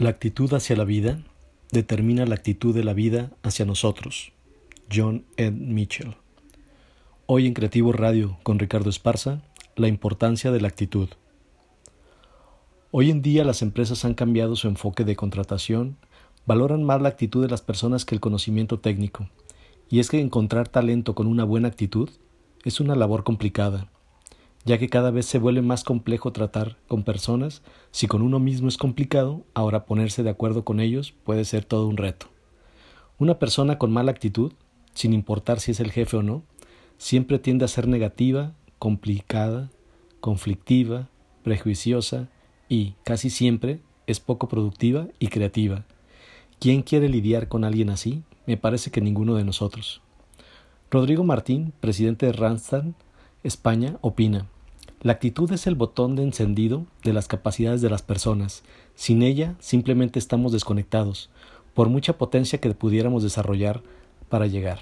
La actitud hacia la vida determina la actitud de la vida hacia nosotros. John Ed Mitchell. Hoy en Creativo Radio con Ricardo Esparza, la importancia de la actitud. Hoy en día las empresas han cambiado su enfoque de contratación, valoran más la actitud de las personas que el conocimiento técnico, y es que encontrar talento con una buena actitud es una labor complicada ya que cada vez se vuelve más complejo tratar con personas, si con uno mismo es complicado, ahora ponerse de acuerdo con ellos puede ser todo un reto. Una persona con mala actitud, sin importar si es el jefe o no, siempre tiende a ser negativa, complicada, conflictiva, prejuiciosa y, casi siempre, es poco productiva y creativa. ¿Quién quiere lidiar con alguien así? Me parece que ninguno de nosotros. Rodrigo Martín, presidente de Randstad, España opina, la actitud es el botón de encendido de las capacidades de las personas. Sin ella simplemente estamos desconectados, por mucha potencia que pudiéramos desarrollar para llegar.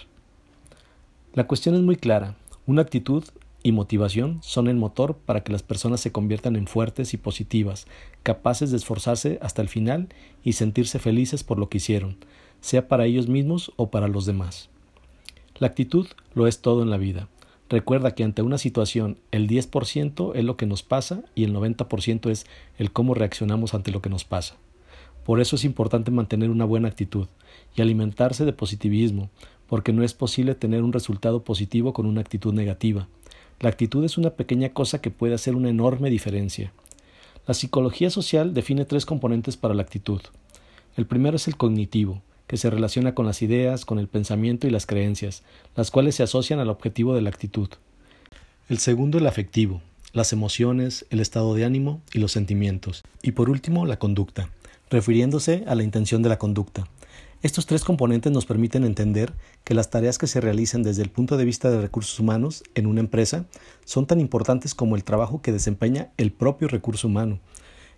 La cuestión es muy clara. Una actitud y motivación son el motor para que las personas se conviertan en fuertes y positivas, capaces de esforzarse hasta el final y sentirse felices por lo que hicieron, sea para ellos mismos o para los demás. La actitud lo es todo en la vida. Recuerda que ante una situación el 10% es lo que nos pasa y el 90% es el cómo reaccionamos ante lo que nos pasa. Por eso es importante mantener una buena actitud y alimentarse de positivismo, porque no es posible tener un resultado positivo con una actitud negativa. La actitud es una pequeña cosa que puede hacer una enorme diferencia. La psicología social define tres componentes para la actitud. El primero es el cognitivo, que se relaciona con las ideas, con el pensamiento y las creencias, las cuales se asocian al objetivo de la actitud. El segundo, el afectivo, las emociones, el estado de ánimo y los sentimientos. Y por último, la conducta, refiriéndose a la intención de la conducta. Estos tres componentes nos permiten entender que las tareas que se realicen desde el punto de vista de recursos humanos en una empresa son tan importantes como el trabajo que desempeña el propio recurso humano.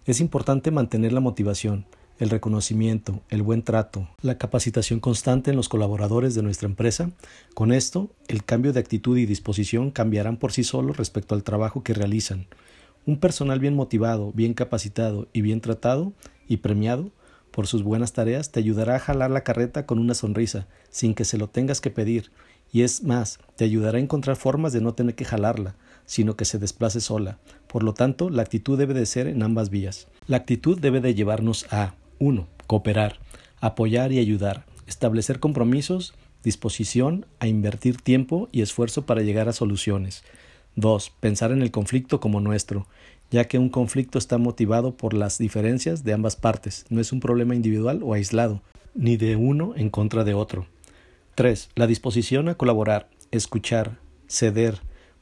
Es importante mantener la motivación, el reconocimiento, el buen trato, la capacitación constante en los colaboradores de nuestra empresa, con esto el cambio de actitud y disposición cambiarán por sí solos respecto al trabajo que realizan. Un personal bien motivado, bien capacitado y bien tratado y premiado por sus buenas tareas te ayudará a jalar la carreta con una sonrisa, sin que se lo tengas que pedir, y es más, te ayudará a encontrar formas de no tener que jalarla, sino que se desplace sola. Por lo tanto, la actitud debe de ser en ambas vías. La actitud debe de llevarnos a 1. Cooperar, apoyar y ayudar, establecer compromisos, disposición a invertir tiempo y esfuerzo para llegar a soluciones. 2. Pensar en el conflicto como nuestro, ya que un conflicto está motivado por las diferencias de ambas partes, no es un problema individual o aislado, ni de uno en contra de otro. 3. La disposición a colaborar, escuchar, ceder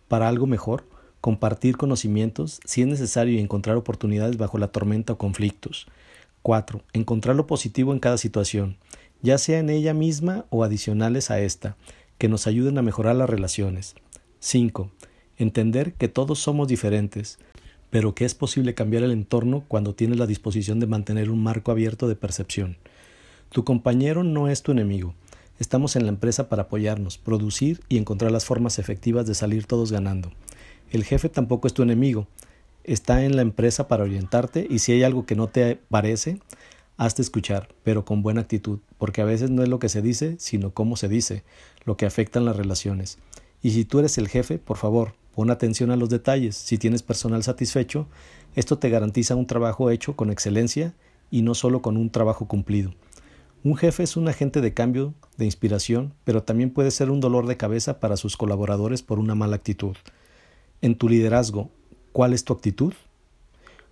para algo mejor, compartir conocimientos si es necesario y encontrar oportunidades bajo la tormenta o conflictos. 4. Encontrar lo positivo en cada situación, ya sea en ella misma o adicionales a esta, que nos ayuden a mejorar las relaciones. 5. Entender que todos somos diferentes, pero que es posible cambiar el entorno cuando tienes la disposición de mantener un marco abierto de percepción. Tu compañero no es tu enemigo. Estamos en la empresa para apoyarnos, producir y encontrar las formas efectivas de salir todos ganando. El jefe tampoco es tu enemigo está en la empresa para orientarte y si hay algo que no te parece, hazte escuchar, pero con buena actitud, porque a veces no es lo que se dice, sino cómo se dice, lo que afecta en las relaciones. Y si tú eres el jefe, por favor, pon atención a los detalles. Si tienes personal satisfecho, esto te garantiza un trabajo hecho con excelencia y no solo con un trabajo cumplido. Un jefe es un agente de cambio, de inspiración, pero también puede ser un dolor de cabeza para sus colaboradores por una mala actitud. En tu liderazgo, ¿Cuál es tu actitud?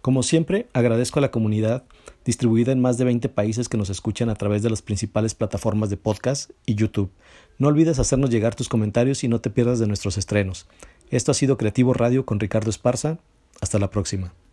Como siempre, agradezco a la comunidad distribuida en más de 20 países que nos escuchan a través de las principales plataformas de podcast y YouTube. No olvides hacernos llegar tus comentarios y no te pierdas de nuestros estrenos. Esto ha sido Creativo Radio con Ricardo Esparza. Hasta la próxima.